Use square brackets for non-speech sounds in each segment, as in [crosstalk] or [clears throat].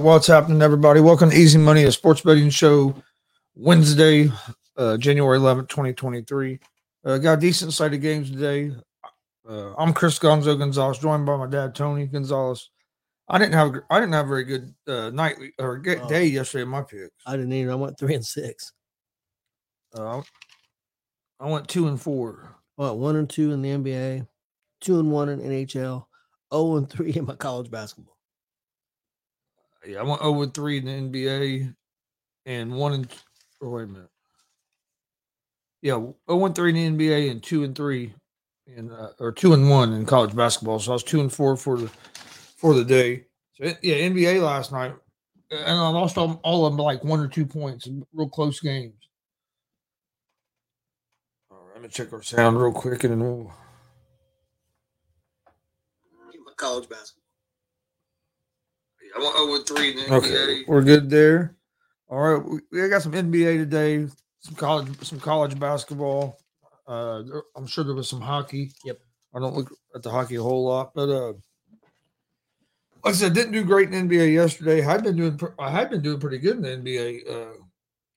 What's happening, everybody? Welcome to Easy Money, a sports betting show, Wednesday, uh, January 11th, 2023. Uh, got a decent slate of games today. Uh, I'm Chris Gonzo Gonzalez, joined by my dad Tony Gonzalez. I didn't have I didn't have a very good uh, night or good Oh. day yesterday in my picks. I didn't even. I went three and six. Uh, I went two and four. Went one and two in the NBA, two and one in NHL, zero and three [laughs] in my college basketball. Yeah, I went 0 and 3 in the NBA and 1 and or wait a minute. Yeah, 0 and 3 in the NBA and 2 and 3 in uh, or 2 and 1 in college basketball. So I was 2 and 4 for the for the day. So yeah, NBA last night and I lost all, all of them like one or two points, real close games. All right, let me check our sound real quick and then we'll college basketball. I went 0 and 3 in the Okay, we're good there. All right, we, we got some NBA today, some college, some college basketball. Uh, there- I'm sure there was some hockey. Yep. I don't look at the hockey a whole lot, but uh, like I said, didn't do great in NBA yesterday. I've been doing, I had been doing pretty good in the NBA uh,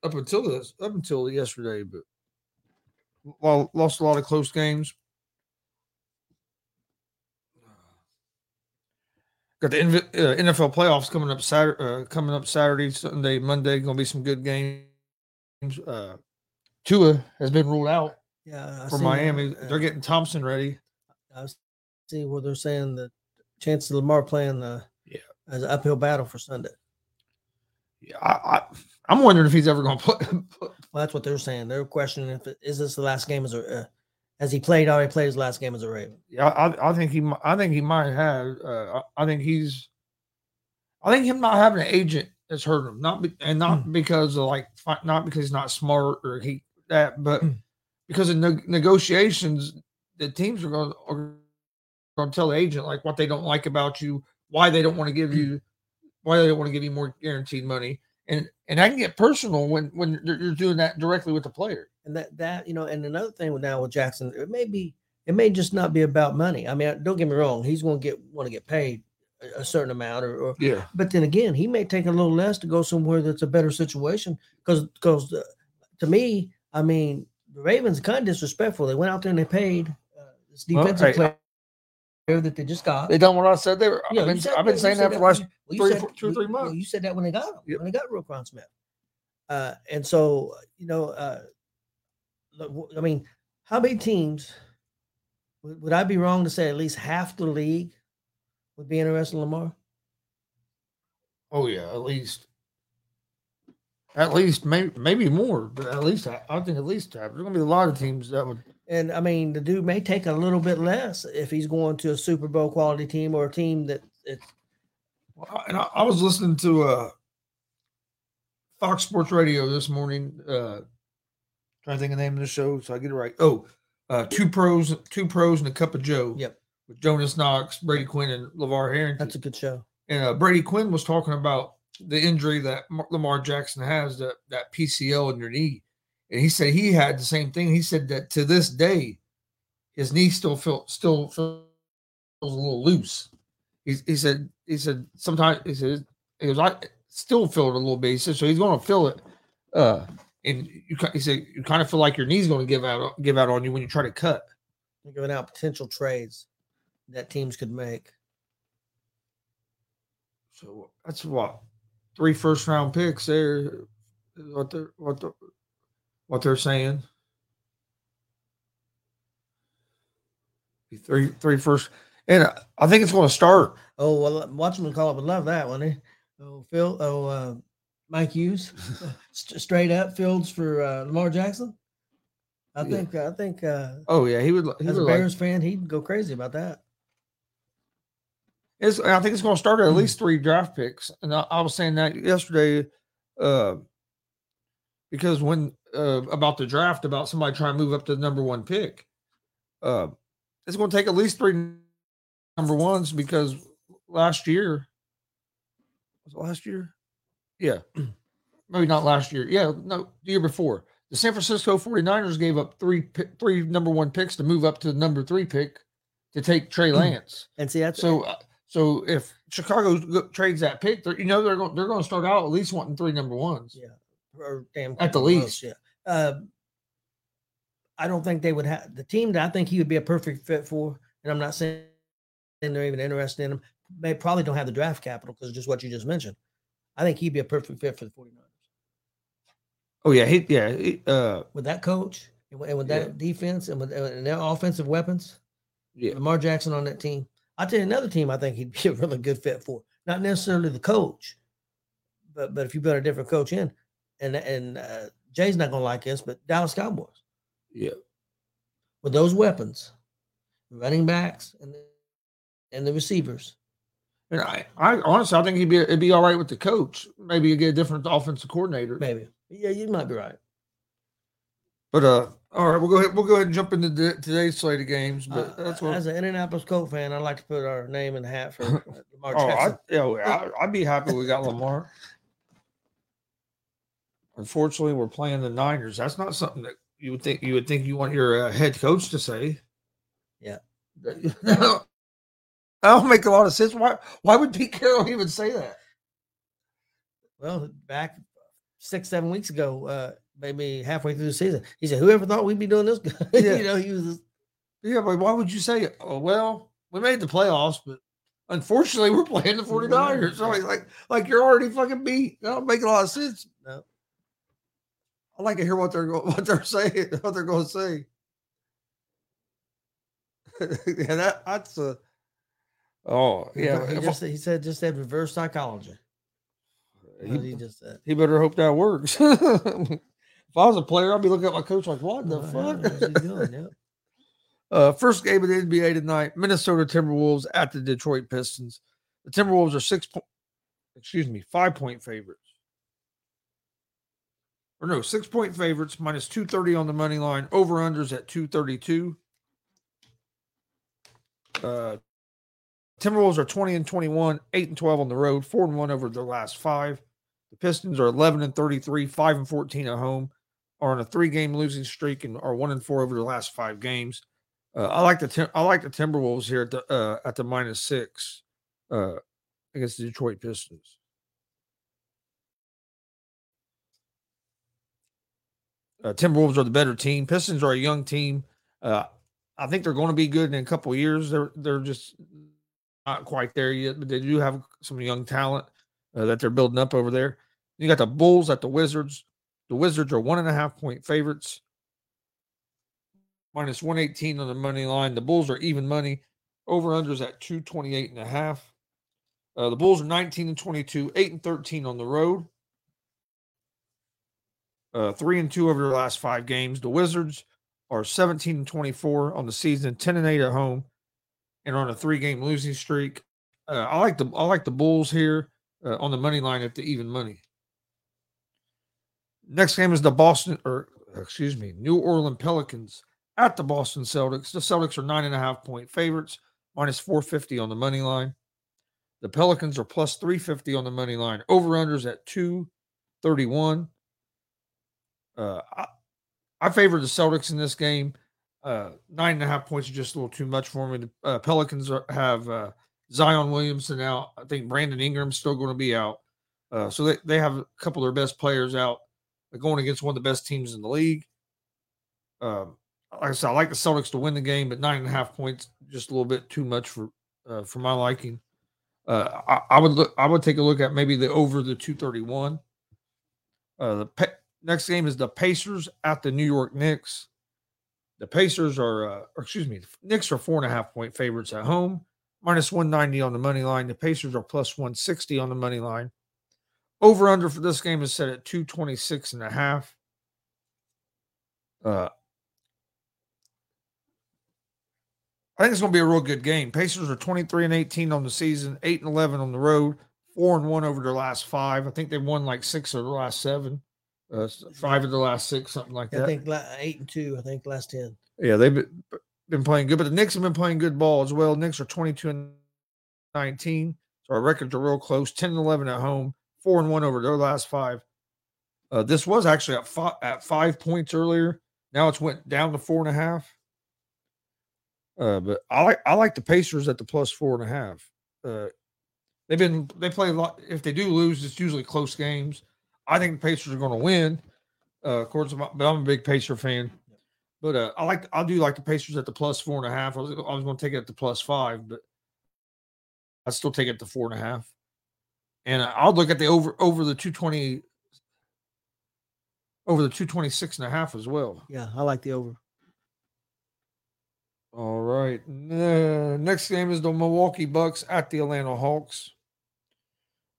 up until this, up until yesterday, but well, lost a lot of close games. Got the uh, NFL playoffs coming up Saturday, uh, coming up Saturday, Sunday, Monday. Going to be some good games. Uh, Tua has been ruled out Yeah, I for Miami. uh, They're getting Thompson ready. I see where they're saying the chance of Lamar playing the Yeah. as an uphill battle for Sunday. Yeah, I, I, I'm wondering if he's ever going to play. Well, that's what they're saying. They're questioning if it, is this the last game as a uh, has he played already played his last game as a Raven. Yeah, I, I think he, I think he might have. Uh, I I think he's, I think him not having an agent has hurt him. Not be, and not because of like, not because he's not smart or he that, but Mm. because of neg- negotiations, the teams are going are going to tell the agent like what they don't like about you, why they don't want to give you, why they don't want to give you more guaranteed money, and and I can get personal when when you're doing that directly with the player. And that that you know, and another thing with now with Jackson, it may be it may just not be about money. I mean, don't get me wrong, he's going to get want to get paid a, certain amount, or, or Yeah, but then again, he may take a little less to go somewhere that's a better situation. Because because uh, to me, I mean, the Ravens kind of disrespectful. They went out there and they paid uh, this Well, defensive hey, player that they just got. they done what I said. They were. Yeah, I've been, said- I've been saying said that for the last well, three, said- four- two or three well, months. You said that when they got him, Yep. when they got Roquan Smith. Uh, and so, you know, uh, I mean, how many teams would, I be wrong to say at least half the league would be interested in Lamar? Oh yeah, at least. At least maybe maybe more, but at least I, I think at least half. There's gonna be a lot of teams that would. And I mean, the dude may take a little bit less if he's going to a Super Bowl quality team or a team that it's Well, I- and I, I was listening to uh, Fox Sports Radio this morning. Uh, trying to think of the name of the show, so I get it right. Oh, uh, two pros, two pros, and a cup of Joe. Yep. With Jonas Knox, Brady Quinn, and LaVar Arrington. that's a good show. and uh, Brady Quinn was talking about the injury that Lamar Jackson has, that that PCL in your knee, and he said he had the same thing. He said that to this day, his knee still felt still feels a little loose. He, he said he said sometimes he said he was I still feel it a little bit. He said so he's going to feel it, uh, and you he said you kind of feel like your knee's going to give out give out on you when you try to cut. They're giving out potential trades that teams could make. So that's what three first round picks there. What they're what the what they're saying. Three three first, and I- think it's going to start. Oh well, Watchman call up would love that one. Eh? Oh Phil, oh uh, Mike Hughes, [laughs] St- straight up Fields for uh, Lamar Jackson. I Yeah. think I think uh, Oh yeah, he would. He as would a like, Bears fan, he'd go crazy about that. it's, I think it's going to start at Mm. least three draft picks, and I, I was saying that yesterday, uh, because when uh, about the draft, about somebody trying to move up to the number one pick, uh, it's going to take at least three number ones because last year was it last year? Yeah. [clears throat] Maybe not last year. Yeah, no, the year before. The San Francisco 49ers gave up three three number 1 picks to move up to the number 3 pick to take Trey Lance. And see, that's So uh, So if Chicago trades that pick, you know they're going they're going to start out at least wanting three number ones. Yeah. Or damn At the close, least. yeah. Uh, I don't think they would have the team that I think he would be a perfect fit for, and I'm not saying they're even interested in him. They probably don't have the draft capital because just what you just mentioned. I think he'd be a perfect fit for the 49ers. Oh yeah, he yeah he, uh With that coach and with, that defense and with and their offensive weapons, yeah Lamar Jackson on that team. I'll tell you another team I think he'd be a really good fit for. Not necessarily the coach, but but if you put a different coach in, and and uh, Jay's not gonna like this, but Dallas Cowboys yeah. with those weapons, running backs and the, and the receivers. And I, I honestly I think he'd be it'd be all right with the coach. Maybe you get a different offensive coordinator. Maybe, yeah, you might be right. But uh, all right, we'll go ahead. We'll go ahead and jump into the, today's slate of games. But Uh, that's what. as an Indianapolis Colt fan, I'd like to put our name in the hat for uh, [laughs] Lamar Oh, Jackson. I, yeah, I, I'd be happy we got Lamar. Unfortunately, we're playing the Niners. That's not something that you would think you would think you want your uh, head coach to say. Yeah. [laughs] that don't make a lot of sense. Why? Why would Pete Carroll even say that? Well, back six, seven weeks ago, uh, maybe halfway through the season, he said, "Whoever thought we'd be doing this?" good?" [laughs] Yeah. you know, he was. Yeah, but why would you say? Oh, well, we made the playoffs, but unfortunately, we're playing the 49ers. So like, like, like you're already fucking beat. That don't make a lot of sense. No. I like to hear what they're [laughs] what they're saying, what they're going to say. [laughs] yeah, that that's a. Oh yeah, he just he said just said reverse psychology. I- That's what he he, just said. he better hope that works. [laughs] if I was a player, I'd be looking at my coach like, "What the yeah, fuck?" doing? Yeah. [laughs] Uh, first game of the NBA tonight: Minnesota Timberwolves at the Detroit Pistons. The Timberwolves are six, po- excuse me, five point favorites. Or no, six point favorites minus two thirty on the money line. Over unders at two thirty two. Uh, Timberwolves are twenty and twenty one, eight and twelve on the road, four and one over their last five. The Pistons are eleven and thirty three, five and fourteen at home. Are on a three game losing streak and are one and four over the last five games. Uh, I like the I like the Timberwolves here at the uh, at the minus six uh, against the Detroit Pistons. Uh, Timberwolves are the better team. Pistons are a young team. Uh, I think they're going to be good in a couple years. They're they're just not quite there yet, but they do have some young talent uh, that they're building up over there. You got the Bulls at the Wizards. The Wizards are one and a half point favorites minus 118 on the money line. The Bulls are even money. Over unders at 228 and a half. Uh, the Bulls are 19 and 22, 8 and 13 on the road. Uh, 3 and 2 over their last five games. The Wizards are 17 and 24 on the season, 10 and 8 at home, and on a three game losing streak. Uh, I like the I like the Bulls here uh, on the money line at the even money. Next game is the Boston or excuse me, New Orleans Pelicans at the Boston Celtics. The Celtics are nine and a half point favorites, minus 450 on the money line. The Pelicans are plus 350 on the money line. Over unders at 231. Uh, I, I favor the Celtics in this game. Uh, nine and a half points is just a little too much for me. The uh, Pelicans are, have uh, Zion Williamson out. I think Brandon Ingram's still going to be out. Uh, so they, they have a couple of their best players out Going against one of the best teams in the league. Um, like I said, I like the Celtics to win the game, but nine and a half points just a little bit too much for uh, for my liking. Uh, I, I would look. I would take a look at maybe the over the two thirty one. Uh, the next game is the Pacers at the New York Knicks. The Pacers are, uh, or excuse me, the Knicks are four and a half point favorites at home, minus one ninety on the money line. The Pacers are plus one sixty on the money line. Over under for this game is set at 226 and a half. Uh, I think it's going to be a real good game. Pacers are 23 and 18 on the season, 8 and 11 on the road, 4 and 1 over their last five. I think they've won like six of the last seven, uh, five of the last six, something like that. I think eight and two. I think last ten. Yeah, they've been, been playing good, but the Knicks have been playing good ball as well. Knicks are 22 and 19. So our records are real close 10 and 11 at home, 4 and 1 over their last five. Uh, this was actually at five, at five points earlier. Now it's went down to four and a half. Uh, but I like I like the Pacers at the plus four and a half. Uh, they've been they play a lot. If they do lose, it's usually close games. I think the Pacers are going to win. Uh, of course, but I'm a big Pacer fan. But uh, I like I do like the Pacers at the plus four and a half. I was I was going to take it at the plus five, but I still take it to four and a half. And I'll look at the over over the 220 over the 226 and a half as well. Yeah, I like the over. All right. Uh, next game is the Milwaukee Bucks at the Atlanta Hawks.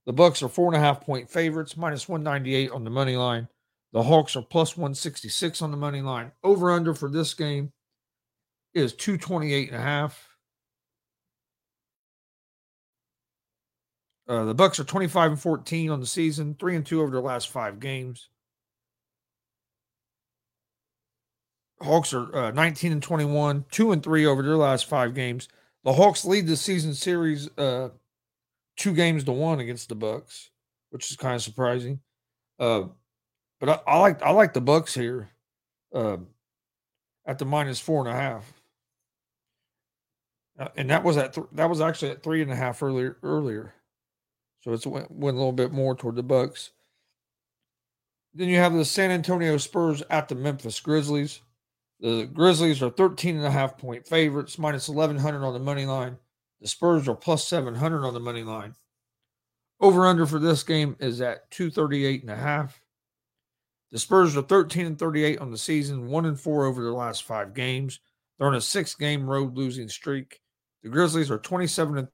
The Bucks are four and a half point favorites, minus 198 on the money line. The Hawks are plus 166 on the money line. Over under for this game is 228 and a half. Uh, the Bucks are 25 and 14 on the season, 3 and 2 over their last 5 games. Hawks are uh, 19 and 21, 2 and 3 over their last 5 games. The Hawks lead the season series uh, 2 games to 1 against the Bucks, which is kind of surprising. Uh, but I, I, like I like the Bucks here uh, at the minus four and a half. Uh, and that was at th- that was actually at three and a half earlier earlier. So it's went, went a little bit more toward the Bucks. Then you have the San Antonio Spurs at the Memphis Grizzlies. The Grizzlies are 13 and a half point favorites, minus 1100 on the money line. The Spurs are plus 700 on the money line. Over under for this game is at 238 and a half. The Spurs are 13 and 38 on the season, 1 and 4 over their last 5 games. They're on a 6-game road losing streak. The Grizzlies are 27 and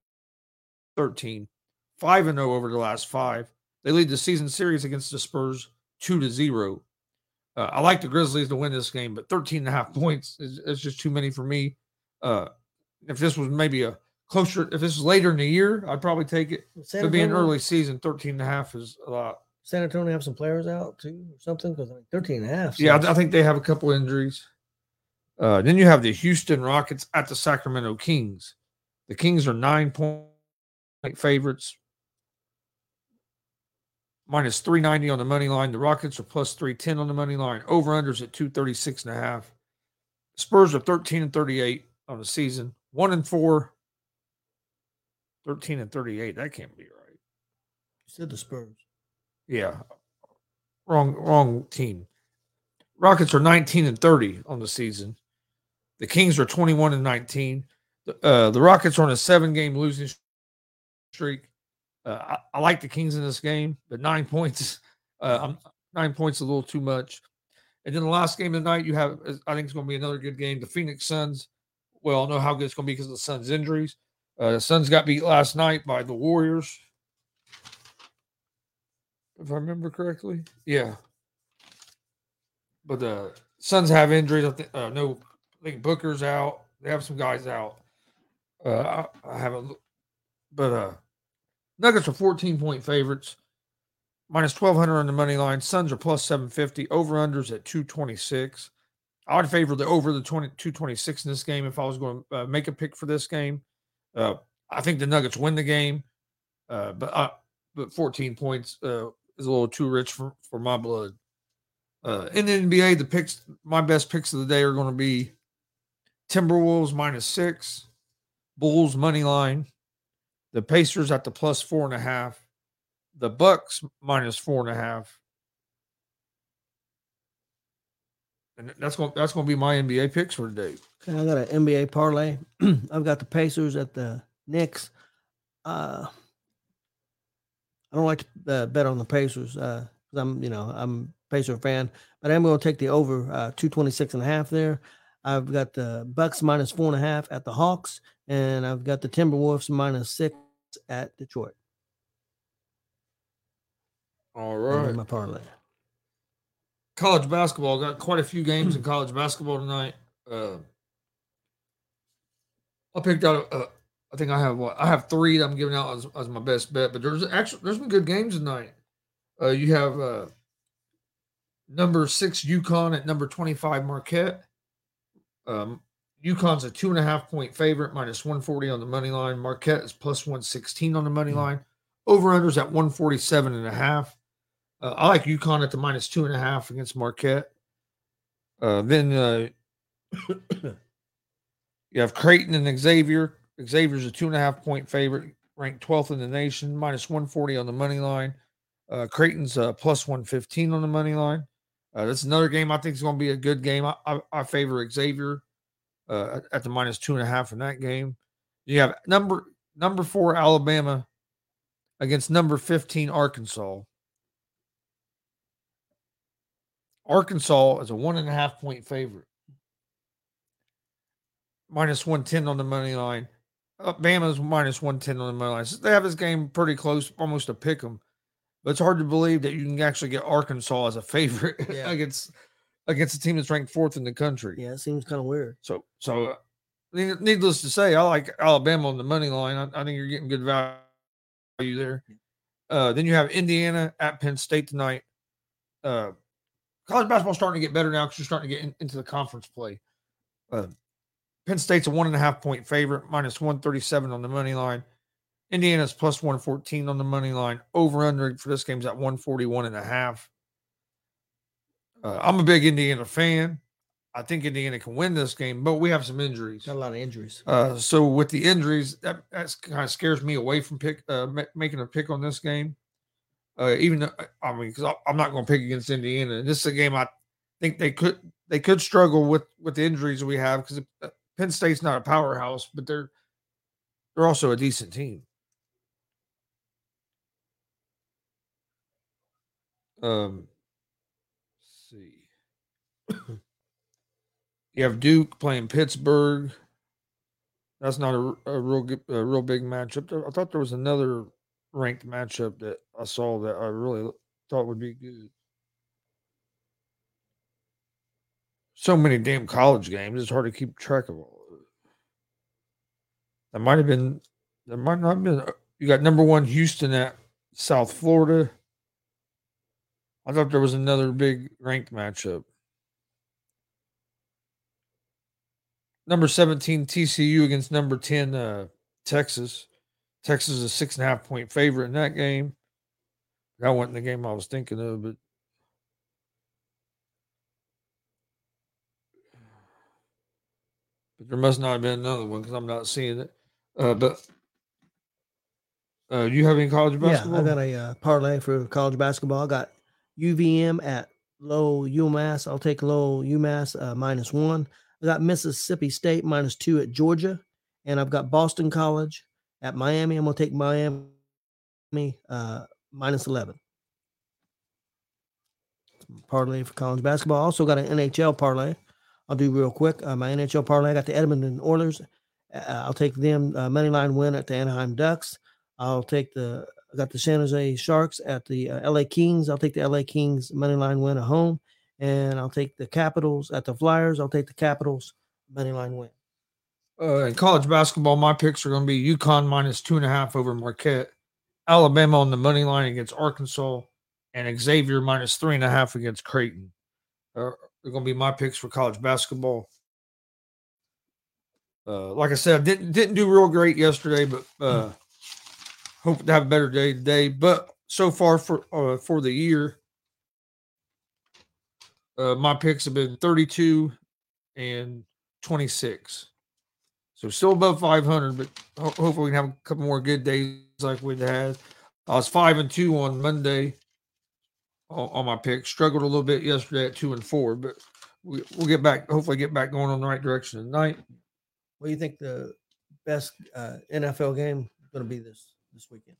13, 5 and 0 over the last five. They lead the season series against the Spurs 2 to 0. Uh, I like the Grizzlies to win this game, but 13 and a half points is, is just too many for me. Uh, if this was maybe a closer, if this is later in the year, I'd probably take it. San be an early season, 13 and a half is a lot. San Antonio have some players out too, or something? Because I mean, 13 and a half. Yeah, I think they have a couple injuries. Uh, then you have the Houston Rockets at the Sacramento Kings. The Kings are nine point favorites minus 390 on the money line. The Rockets are plus 310 on the money line. Over unders at 236 and a half. Spurs are 13 and 38 on the season. One and four. 13 and 38. That can't be right. You said the Spurs. Yeah. Wrong, wrong team. Rockets are 19 and 30 on the season. The Kings are 21 and 19. Uh, the Rockets are on a seven game losing streak. Uh, I, I, like the Kings in this game, but nine points, [laughs] uh, nine points a little too much. And then the last game of the night, you have, I think it's going to be another good game. The Phoenix Suns. Well, I know how good it's going to be because of the Suns' injuries. Uh, the Suns got beat last night by the Warriors. If I remember correctly. Yeah. But the Suns have injuries. I think, uh, no, I think Booker's out. They have some guys out. Uh, I, I haven't, but uh, Nuggets are 14 point favorites, minus 1200 on the money line. Suns are plus 750. Over unders at 226. I would favor the over the 20, 226 in this game if I was going to uh, make a pick for this game. Uh, I think the Nuggets win the game, uh, but uh, but 14 points uh, is a little too rich for, for my blood. Uh, in the NBA, the picks, my best picks of the day are going to be Timberwolves minus six, Bulls money line, the Pacers at the plus four and a half. The Bucks minus four and a half. And that's going that's going to be my NBA picks for today. Okay, I got an NBA parlay. [clears throat] I've got the Pacers at the Knicks. Uh, I don't like to uh, bet on the Pacers because uh, I'm, you know, I'm Pacer fan, but I'm going to take the over uh, 226 and a half there. I've got the Bucks minus four and a half at the Hawks, and I've got the Timberwolves minus six at Detroit. All right. My parlay. College basketball got quite a few games in college basketball tonight. Uh, I picked out. Uh, I think I have what I have three that I'm giving out as, as my best bet. But there's actually there's some good games tonight. Uh, you have uh, number six UConn at number 25 Marquette. Um, UConn's a two and a half point favorite, minus 140 on the money line. Marquette is plus 116 on the money hmm. line. Over unders at 147 and a half. Uh, I like UConn at the minus two and a half against Marquette. Uh, then uh, [coughs] you have Creighton and Xavier. Xavier's a two and a half point favorite, ranked 12th in the nation, minus 140 on the money line. Uh, Creighton's uh, plus 115 on the money line. Uh, that's another game I think is going to be a good game. I, I, I favor Xavier uh, at the minus two and a half in that game. You have number number four Alabama against number 15 Arkansas. Arkansas is a one and a half point favorite, minus 110 on the money line. Uh, Bama's minus 110 on the money line. So they have this game pretty close, almost a pick 'em. But it's hard to believe that you can actually get Arkansas as a favorite [laughs] Yeah. against against a team that's ranked fourth in the country. Yeah, it seems kind of weird. So, so uh, needless to say, I like Alabama on the money line. I, I think you're getting good value there. Uh, then you have Indiana at Penn State tonight. Uh, college basketball starting to get better now because you're starting to get in- into the conference play. Uh, Penn State's a one and a half point favorite, minus 137 on the money line. Indiana's plus 114 on the money line. Over under for this game's at 141 and a half. Uh, I'm a big Indiana fan. I think Indiana can win this game, but we have some injuries. Got a lot of injuries. Uh, so with the injuries, that that's kind of scares me away from pick uh, ma- making a pick on this game. Uh, even though, I mean, because I'm not going to pick against Indiana. This is a game I think they could they could struggle with with the injuries we have because Penn State's not a powerhouse, but they're they're also a decent team. Um. You have Duke playing Pittsburgh. That's not a, a real a real big matchup. I thought there was another ranked matchup that I saw that I really thought would be good. So many damn college games; it's hard to keep track of all of. That might have been. There might not have been. uh, You got number one Houston at South Florida. I thought there was another big ranked matchup. Number 17 TCU against number 10 uh, Texas. Texas is a six and a half point favorite in that game. That wasn't the game I was thinking of, but but there must not have been another one because I'm not seeing it. Uh, but uh, you have any college basketball? Yeah, I got a uh, parlay for college basketball. I got UVM at low UMass. I'll take low UMass uh, minus one. I got Mississippi State minus two at Georgia, and I've got Boston College at Miami. I'm gonna take Miami uh, minus eleven. Parlay for college basketball. Also got an NHL parlay. I'll do real quick. Uh, my NHL parlay. I got the Edmonton Oilers. Uh, I'll take them uh, money line win at the Anaheim Ducks. I'll take the I got the San Jose Sharks at the uh, LA Kings. I'll take the LA Kings money line win at home, and I'll take the Capitals at the Flyers. I'll take the Capitals money line win. Uh, in college basketball, my picks are going to be UConn minus two and a half over Marquette, Alabama on the money line against Arkansas, and Xavier minus three and a half against Creighton. Uh, they're going to be my picks for college basketball. Uh, like I said, I didn't didn't do real great yesterday, but uh, hope to have a better day today. But so far for uh, for the year, uh, my picks have been thirty two and twenty six. So still above 500, but ho- hopefully we can have a couple more good days like we'd had. I was five and two on Monday on, on my pick. Struggled a little bit yesterday at two and four, but we, we'll get back. Hopefully, get back going on the right direction tonight. What do you think the best uh, NFL game is going to be this this weekend?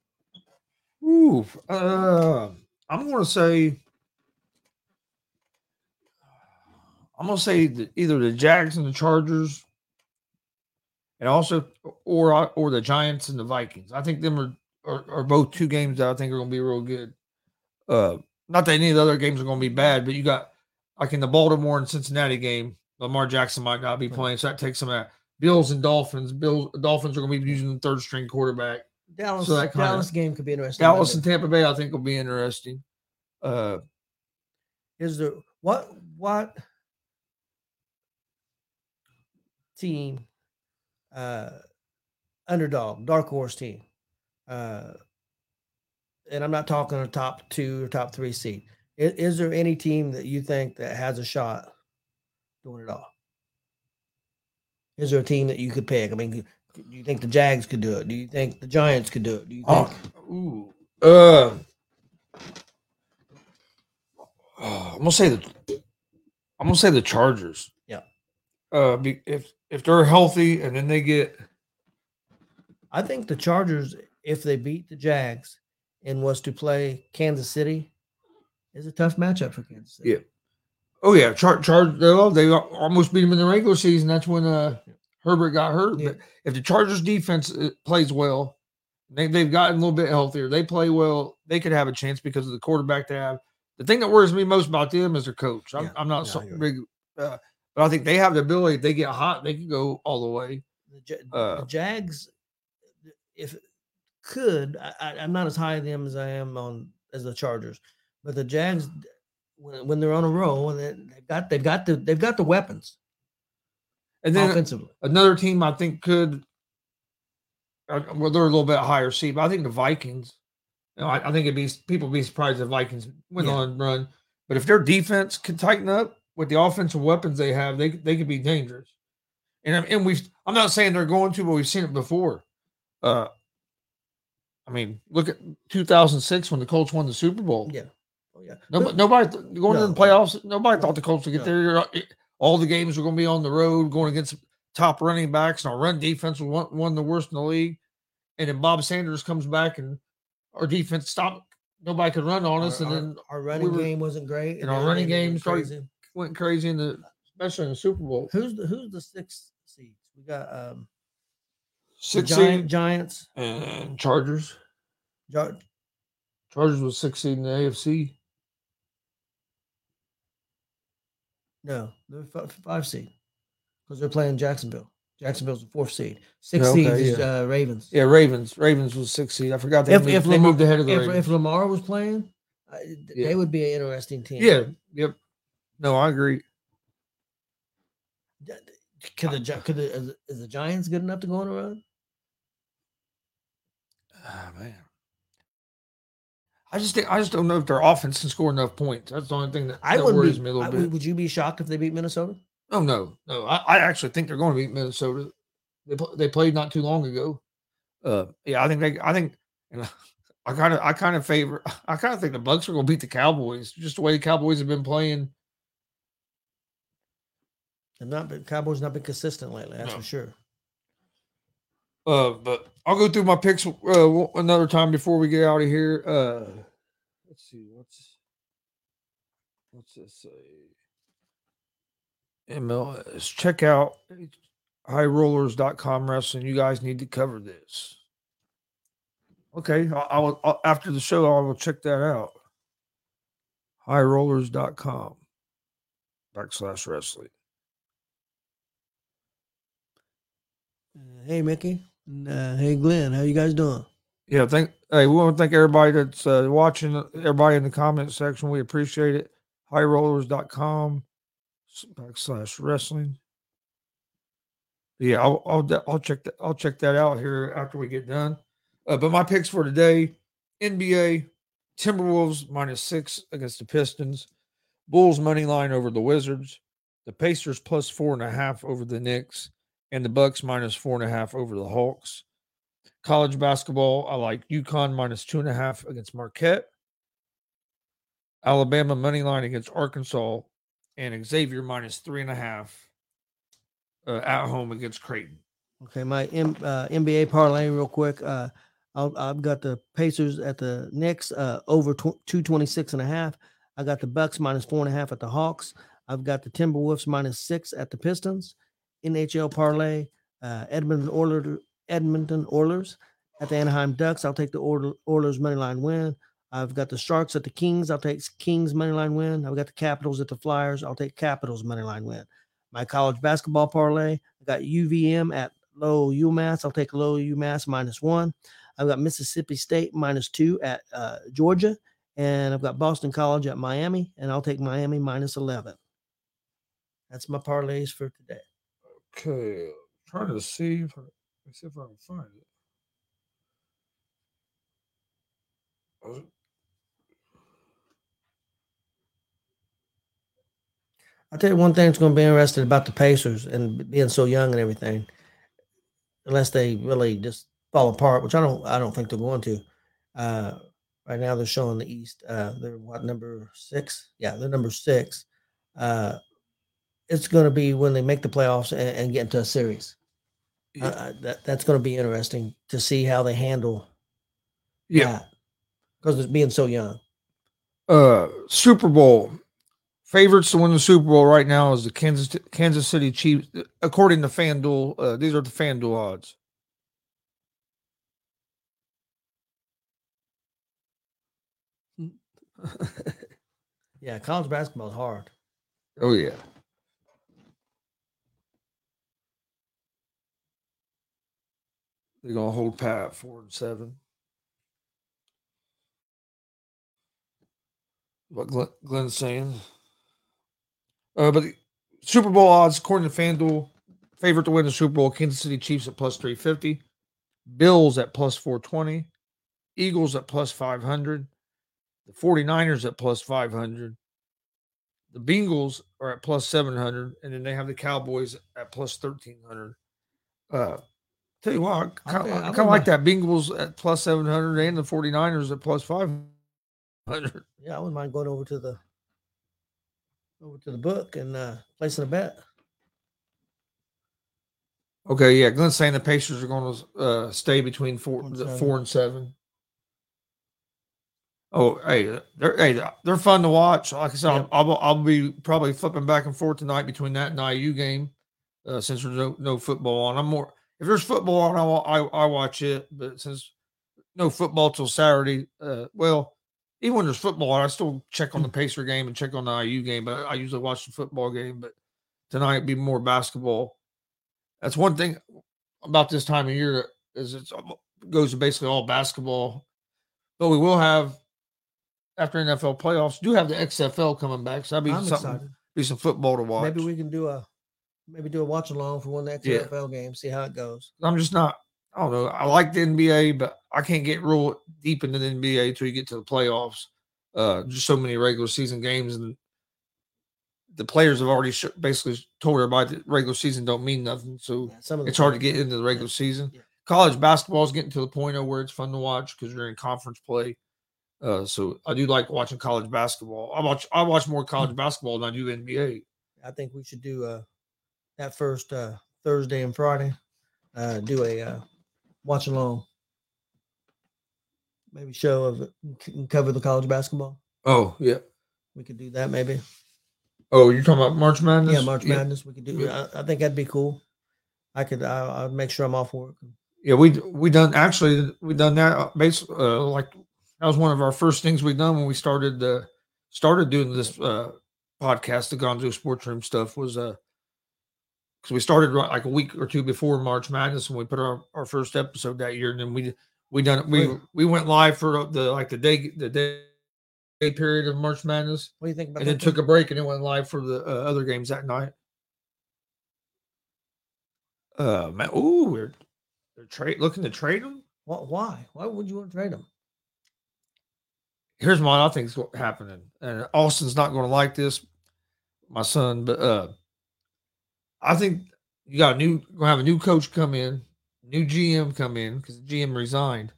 Ooh, uh, I'm going to say. I'm going to say either the Jags and the Chargers, and also or or the Giants and the Vikings. I think them are are, are both two games that I think are going to be real good. Uh, not that any of the other games are going to be bad, but you got like in the Baltimore and Cincinnati game, Lamar Jackson might not be playing, so that takes some of that. Bills and Dolphins. Bills Dolphins are going to be using the third string quarterback. Dallas so that Dallas game could be interesting. Dallas and Tampa Bay, I think, will be interesting. Uh, is there what what team uh underdog dark horse team uh and i'm not talking a top two or top three seed is, is there any team that you think that has a shot doing it all is there a team that you could pick i mean Do you think the Jags could do it? Do you think the Giants could do it? Do you think? Oh, ooh, uh, oh, [sighs] I'm gonna say the I'm gonna say the Chargers. Yeah. Uh, be, if if they're healthy and then they get I think the Chargers, if they beat the Jags and was to play Kansas City, is a tough matchup for Kansas City. Yeah. oh yeah, Char Charge they al- they almost beat them in the regular season. That's when uh Herbert got hurt. Yeah. But if the Chargers defense uh, plays well, they they've gotten a little bit healthier. They play well. They could have a chance because of the quarterback they have. The thing that worries me most about them is their coach. I'm, Yeah, I'm not yeah, so I big, uh, but I think they have the ability. If they get hot, they can go all the way. The, Ja- Uh, the Jags, if could, I, I, I'm not as high on them as I am on as the Chargers, but the Jags, when, when they're on a roll and they- they've got they've got the they've got the weapons And then offensively. another team I think could, uh, well, they're a little bit higher seed, but I think the Vikings. You know, I, I think it'd be people would be surprised if Vikings went Yeah. on run, but if their defense can tighten up with the offensive weapons they have, they they could be dangerous. And and we've I'm not saying they're going to, but we've seen it before. Uh, I mean, look at 2006 when the Colts won the Super Bowl. Yeah. Oh yeah. Nobody, nobody going to the playoffs. Nobody No. thought the Colts would get No. there. Uh, All the games were going to be on the road, going against top running backs, and our run defense was one, one of the worst in the league. And then Bob Sanders comes back, and our defense stopped. Nobody could run on us, our, and then our running were- game wasn't great, and our running game started- crazy. Went crazy in the, especially in the Super Bowl. Who's the who's the sixth seeds? We got um Six Giant, Giants. and Chargers. Gi- Chargers was six seed in the AFC. No, they're fi- five seed because they're playing Jacksonville. Jacksonville's the fourth seed. Six Yeah, seed okay, is uh, Ravens. Yeah, Ravens. Ravens was six seed. I forgot they, If- moved, if they Lamar- moved ahead of the If, Ravens. if Lamar was playing, uh, Yeah. they would be an interesting team. yeah, yep. No, I agree. Could the could the, is, the Giants good enough to go on a run? Ah man. I just think I just don't know if their offense can score enough points. That's the only thing that, I that worries be. me a little I- bit. would you be shocked if they beat Minnesota? Oh no, no. I, I actually think they're going to beat Minnesota. They they played not too long ago. Uh, yeah, I think they. I think. And [laughs] I kind of I kind of favor. [laughs] I kind of think the Bucs are going to beat the Cowboys. Just the way the Cowboys have been playing. They've not been Cowboys not been consistent lately. That's No. for sure. Uh, but I'll go through my picks uh, another time before we get out of here. Uh, let's see what's what's this say. MLS. Check out highrollers.com wrestling. You guys need to cover this. Okay, I, I will I'll, after the show. I will check that out. Highrollers.com backslash wrestling. Uh, hey Mickey. Uh, hey Glenn. How you guys doing? Yeah, thank. Hey, we want to thank everybody that's uh, watching. Everybody in the comment section, we appreciate it. Highrollers.com backslash wrestling. Yeah, I'll I'll I'll check that I'll check that out here after we get done. Uh, but my picks for today: NBA Timberwolves minus six against the Pistons, Bulls money line over the Wizards, the Pacers plus four and a half over the Knicks, and the Bucks minus four and a half over the Hawks. College basketball, I like UConn minus two and a half against Marquette. Alabama money line against Arkansas, and Xavier minus three and a half uh, at home against Creighton. Okay, my M, uh, NBA parlay real quick. Uh, I'll, I've got the Pacers at the Knicks uh, over tw- 226 and a half. I got the Bucks minus four and a half at the Hawks. I've got the Timberwolves minus six at the Pistons. NHL parlay, uh, Edmonton Oilers, Edmonton Oilers at the Anaheim Ducks. I'll take the Oilers money line win. I've got the Sharks at the Kings. I'll take Kings money line win. I've got the Capitals at the Flyers. I'll take Capitals money line win. My college basketball parlay, I got UVM at low UMass. I'll take low UMass minus one. I've got Mississippi State minus two at uh, Georgia. And I've got Boston College at Miami. And I'll take Miami minus 11. That's my parlays for today. Okay, trying to see if I, see if I can find it. It- I'll tell you one thing that's going to be interesting about the Pacers and being so young and everything. unless they really just fall apart, which I don't I don't think they're going to. Uh, right now they're showing the East. Uh, they're what number six? Yeah, they're number six. Uh, it's going to be when they make the playoffs and, and get into a series. Yeah. Uh, that that's going to be interesting to see how they handle Yeah. because it's being so young. Uh, Super Bowl favorites to win the Super Bowl right now is the Kansas Kansas City Chiefs. According to FanDuel, uh, these are the FanDuel odds. [laughs] yeah, college basketball is hard. Oh yeah. They're gonna hold pat four and seven. What Glenn, Glenn's saying. Uh, but the Super Bowl odds, according to FanDuel, favorite to win the Super Bowl: Kansas City Chiefs at plus three fifty, Bills at plus four twenty, Eagles at plus five hundred, the 49ers at plus five hundred, the Bengals are at plus 700, and then they have the Cowboys at plus 1300. Uh, tell you what, I kind of like that Bengals at plus 700 and the 49ers at plus 500. Yeah, I wouldn't mind going over to the over to the book and uh, placing a bet. Okay, yeah, Glenn's saying the Pacers are going to uh, stay between four, Four and seven. four and seven. Oh, hey, they're hey, they're fun to watch. Like I said, Yep. I'll, I'll I'll be probably flipping back and forth tonight between that and IU game, uh, since there's no, no football on. I'm more if there's football on, I, I I watch it, but since no football till Saturday, uh, well, even when there's football, I still check on the Pacer game and check on the IU game, but I usually watch the football game. But tonight be more basketball. That's one thing about this time of year is it's al- goes to basically all basketball. But we will have after NFL playoffs, do have the XFL coming back, so that'll be I'm something excited. be some football to watch. Maybe we can do a maybe do a watch along for one of the Yeah. XFL games, see how it goes. I'm just not. I don't know. I like the NBA, but I can't get real deep into the NBA until you get to the playoffs. Uh, just so many regular season games, and the players have already sh- basically told everybody that regular season don't mean nothing. So Yeah, some of it's hard to get into the regular season. Yeah. College basketball is getting to the point of where it's fun to watch because you're in conference play. Uh, so I do like watching college basketball. I watch I watch more college [laughs] basketball than I do NBA. I think we should do uh that first uh Thursday and Friday. Uh do a uh watch along. Maybe show of it cover the college basketball. Oh yeah. We could do that maybe. Oh, you're talking about March Madness? Yeah, March Madness. We could do. Yeah. I, I think that'd be cool. I could. I, I'd make sure I'm off work. Yeah, we we done actually we done that basically uh, like that was one of our first things we done when we started uh, started doing this uh, podcast, the Gonzo Sports Room stuff was uh because we started like a week or two before March Madness and we put our, our first episode that year and then we we done it. we Right. we went live for the like the day the day day period of March Madness What do you think about and then took a break and then went live for the uh, other games that night. Uh man, ooh, they're they're trade looking to trade them. Why? Why? Why would you want to trade them? here's what I think is what happening, and Austin's not going to like this, my son, but uh, I think you got a new to have a new coach come in, new GM come in because the GM resigned.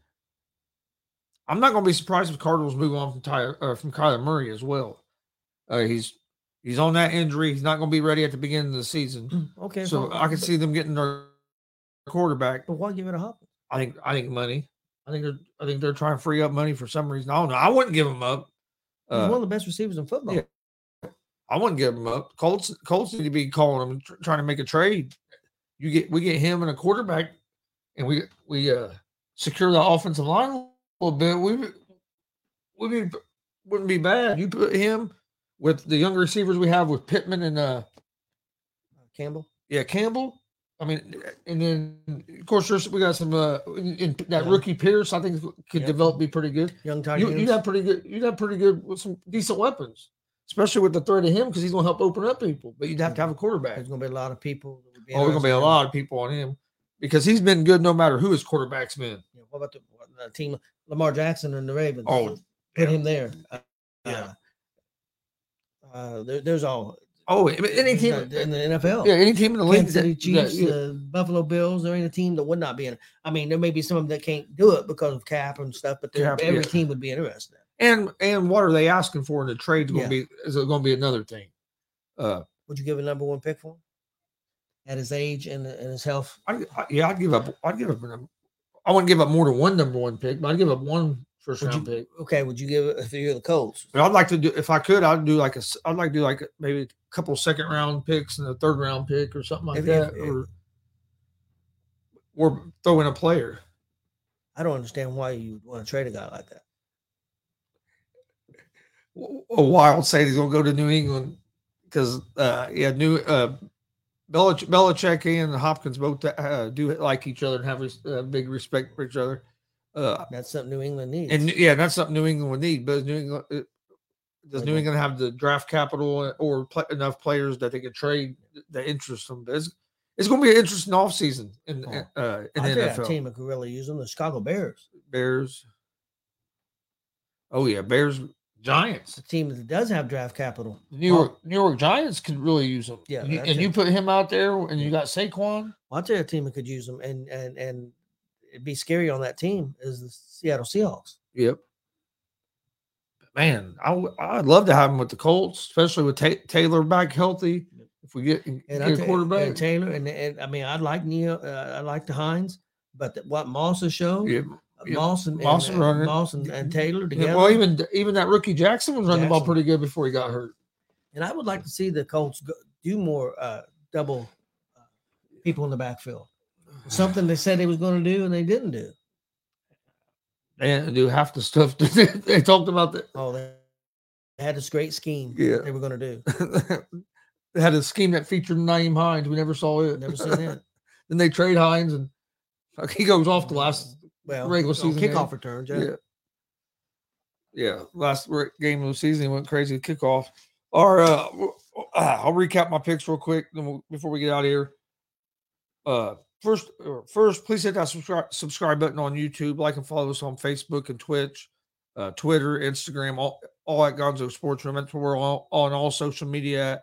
I'm not going to be surprised if Cardinals move on from Ty, uh, from Kyler Murray as well. Uh, he's he's on that injury. He's not going to be ready at the beginning of the season, Okay, so fine, I can see them getting their quarterback. But why give it a hop? I think I think money. I think they're I think they're trying to free up money for some reason. I don't know. I wouldn't give him up. He's Uh, one of the best receivers in football. yeah. I wouldn't give him up. Colts Colts need to be calling him tr- trying to make a trade. You get we get him and a quarterback, and we we uh secure the offensive line a little bit. We we be, wouldn't be bad. You put him with the young receivers we have with Pittman and uh Campbell. yeah Campbell. I mean, and then of course there's we got some uh in, in that Yeah. rookie Pierce. I think could Yeah. develop be pretty good. Young tight You you have pretty good. You have pretty good with some decent weapons, especially with the threat of him because he's going to help open up people. But you'd have to have a quarterback. There's going to be a lot of people. That would be Oh, there's going to be a lot of people on him because he's been good no matter who his quarterback's been. Yeah, what about the, what, the team? Lamar Jackson and the Ravens. Oh, put him there. Uh, Yeah. Uh, there, there's all Oh, any team in the NFL. Yeah, any team in the league. Kansas City Chiefs, yeah. Buffalo Bills, or any team that would not be in. I mean, there may be some of them that can't do it because of cap and stuff, but every yeah. team would be interested. And and what are they asking for in the trade? Going to yeah. be is it going to be another thing? Uh, would you give a number one pick for him at his age and, and his health? I, I, yeah, I'd give up. I'd give up. I wouldn't give up more than one number one pick, but I'd give up one first round you, pick. Okay, would you give it if you're the Colts? I'd like to do if I could. I'd do like a. I'd like to do like maybe a couple second round picks and a third round pick or something like if, that, if, or or throw in a player. I don't understand why you want to trade a guy like that. A wild say he's going to go to New England because uh, yeah, new uh, Belich- Belichick and Hopkins both uh, do like each other and have a uh, big respect for each other. Uh, that's something New England needs. And yeah, that's something New England would need. But New England uh, does New England have the draft capital or play, enough players that they could trade that interest them? It's, it's going to be an interesting offseason in, oh. uh, in I the NFL. A team that could really use them: the Chicago Bears. Bears. Oh yeah, Bears. Giants. A team that does have draft capital. New York, New York Giants could really use them. Yeah, and, you, and you, put him out there, and you got Saquon. Well, I'll tell you a team that could use them, and and and it'd be scary on that team is the Seattle Seahawks. Yep. Man, I w- I'd love to have him with the Colts, especially with ta- Taylor back healthy. If we get, and get a quarterback, and Taylor, and, and I mean, I'd like Neil, uh, I like the Hines, but the, what Moss has shown, yep. Moss and, Moss and, and Moss and, and Taylor together. Well, even even that rookie Jackson was running Jackson. the ball pretty good before he got hurt. And I would like to see the Colts go, do more uh, double uh, people in the backfield. [sighs] Something they said they was going to do and they didn't do. They had to do half the stuff [laughs] they talked about. That oh, they had this great scheme. Yeah, they were going to do. [laughs] they had a scheme that featured Nyheim Hines. We never saw it. Never seen it. [laughs] then they trade Hines and he goes off the last well, regular season kickoff game. returns. Yeah. yeah. Yeah. Last game of the season went crazy kickoff. All right. Uh, uh, I'll recap my picks real quick before we get out of here. Uh, first, uh, first, please hit that subscribe subscribe button on YouTube. Like and follow us on Facebook and Twitch, uh, Twitter, Instagram, all, all at Gonzo Sports Room. That's where we're all, on all social media.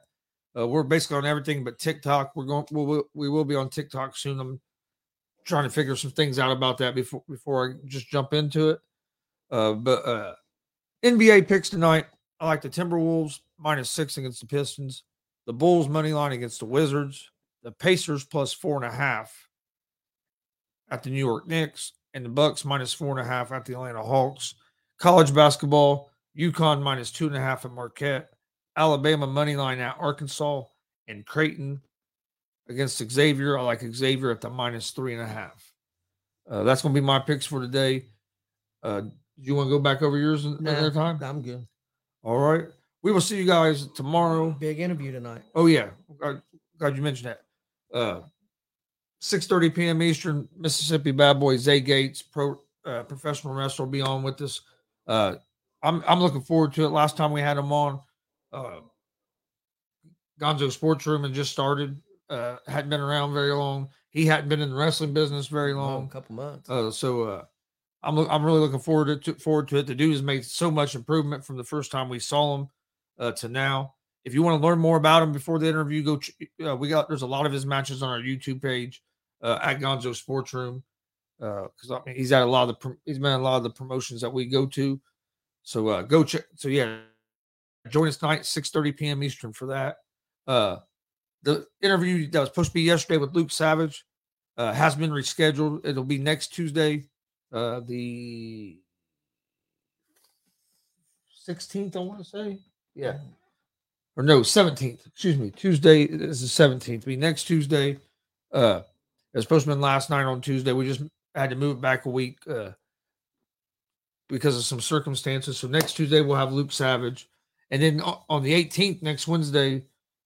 Uh, we're basically on everything but TikTok. We're going. We'll, we will be on TikTok soon. I'm trying to figure some things out about that before before I just jump into it. Uh, but uh, NBA picks tonight. I like the Timberwolves minus six against the Pistons, the Bulls money line against the Wizards, the Pacers plus four and a half at the New York Knicks, and the Bucks minus four and a half at the Atlanta Hawks. College basketball, UConn minus two and a half at Marquette, Alabama money line at Arkansas, and Creighton against Xavier. I like Xavier at the minus three and a half. Uh, that's going to be my picks for today. Uh, do you want to go back over yours nah, another time? I'm good. All right. We will see you guys tomorrow. Big interview tonight. Oh yeah, glad you mentioned that. Uh, 6:30 p.m. Eastern, Mississippi Bad Boy Zay Gates, pro uh, professional wrestler, will be on with us. Uh, I'm I'm looking forward to it. Last time we had him on, uh, Gonzo Sports Room and just started uh, hadn't been around very long. He hadn't been in the wrestling business very long, a couple months. Uh, so uh, I'm I'm really looking forward to forward to it. The dude has made so much improvement from the first time we saw him uh, to now. If you want to learn more about him before the interview, go. Ch- uh, we got there's a lot of his matches on our YouTube page uh, at Gonzo Sports Room because uh, I mean, he's at a lot of the he's been a lot of the promotions that we go to. So uh, go check. So yeah, join us tonight 6:30 p.m. Eastern for that. The interview that was supposed to be yesterday with Luke Savage uh, has been rescheduled. It'll be next Tuesday, uh, the 16th, I want to say. Yeah. Or no, 17th. Excuse me. Tuesday is the 17th. It'll be next Tuesday. Uh, it was supposed to be last night on Tuesday. We just had to move it back a week uh, because of some circumstances. So next Tuesday, we'll have Luke Savage. And then on the 18th, next Wednesday,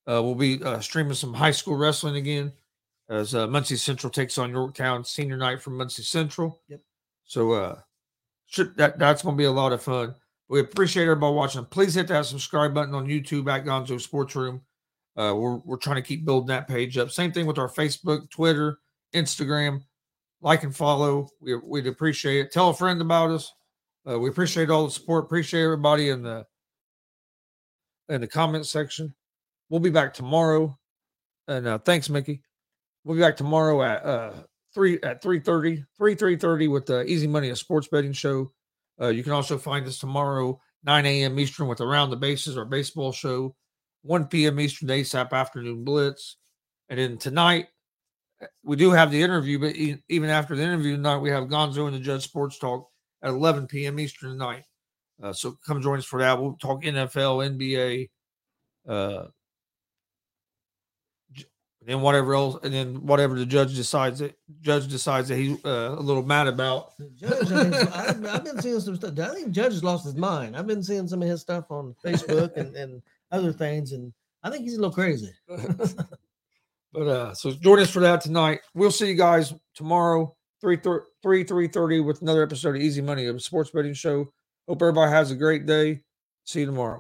uh, we'll be uh, streaming some high school wrestling again as uh, Muncie Central takes on Yorktown senior night from Muncie Central. Yep. So uh, should, that that's going to be a lot of fun. We appreciate everybody watching. Please hit that subscribe button on YouTube at Gonzo Sports Room. Uh, we're we're trying to keep building that page up. Same thing with our Facebook, Twitter, Instagram. Like and follow. We, we'd appreciate it. Tell a friend about us. Uh, we appreciate all the support. Appreciate everybody in the in the comment section. We'll be back tomorrow. And uh, thanks, Mickey. We'll be back tomorrow at uh, three at 3:30, 3 3:30 with the Easy Money, a sports betting show. Uh, you can also find us tomorrow, 9 a.m. Eastern, with Around the Bases, our baseball show, 1 p.m. Eastern, ASAP Afternoon Blitz. And then tonight, uh, we do have the interview, but even after the interview tonight, we have Gonzo and the Judge Sports Talk at 11 p.m. Eastern tonight. Uh, so come join us for that. We'll talk NFL, NBA, uh, and then whatever else, and then whatever the judge decides that judge decides that he's uh, a little mad about. Judge, I mean, I've, I've been seeing some stuff. I think Judge has lost his mind. I've been seeing some of his stuff on Facebook and, and other things, and I think he's a little crazy. [laughs] But uh, so join us for that tonight. We'll see you guys tomorrow, 3 3 3 30 with another episode of Easy Money, a sports betting show. Hope everybody has a great day. See you tomorrow.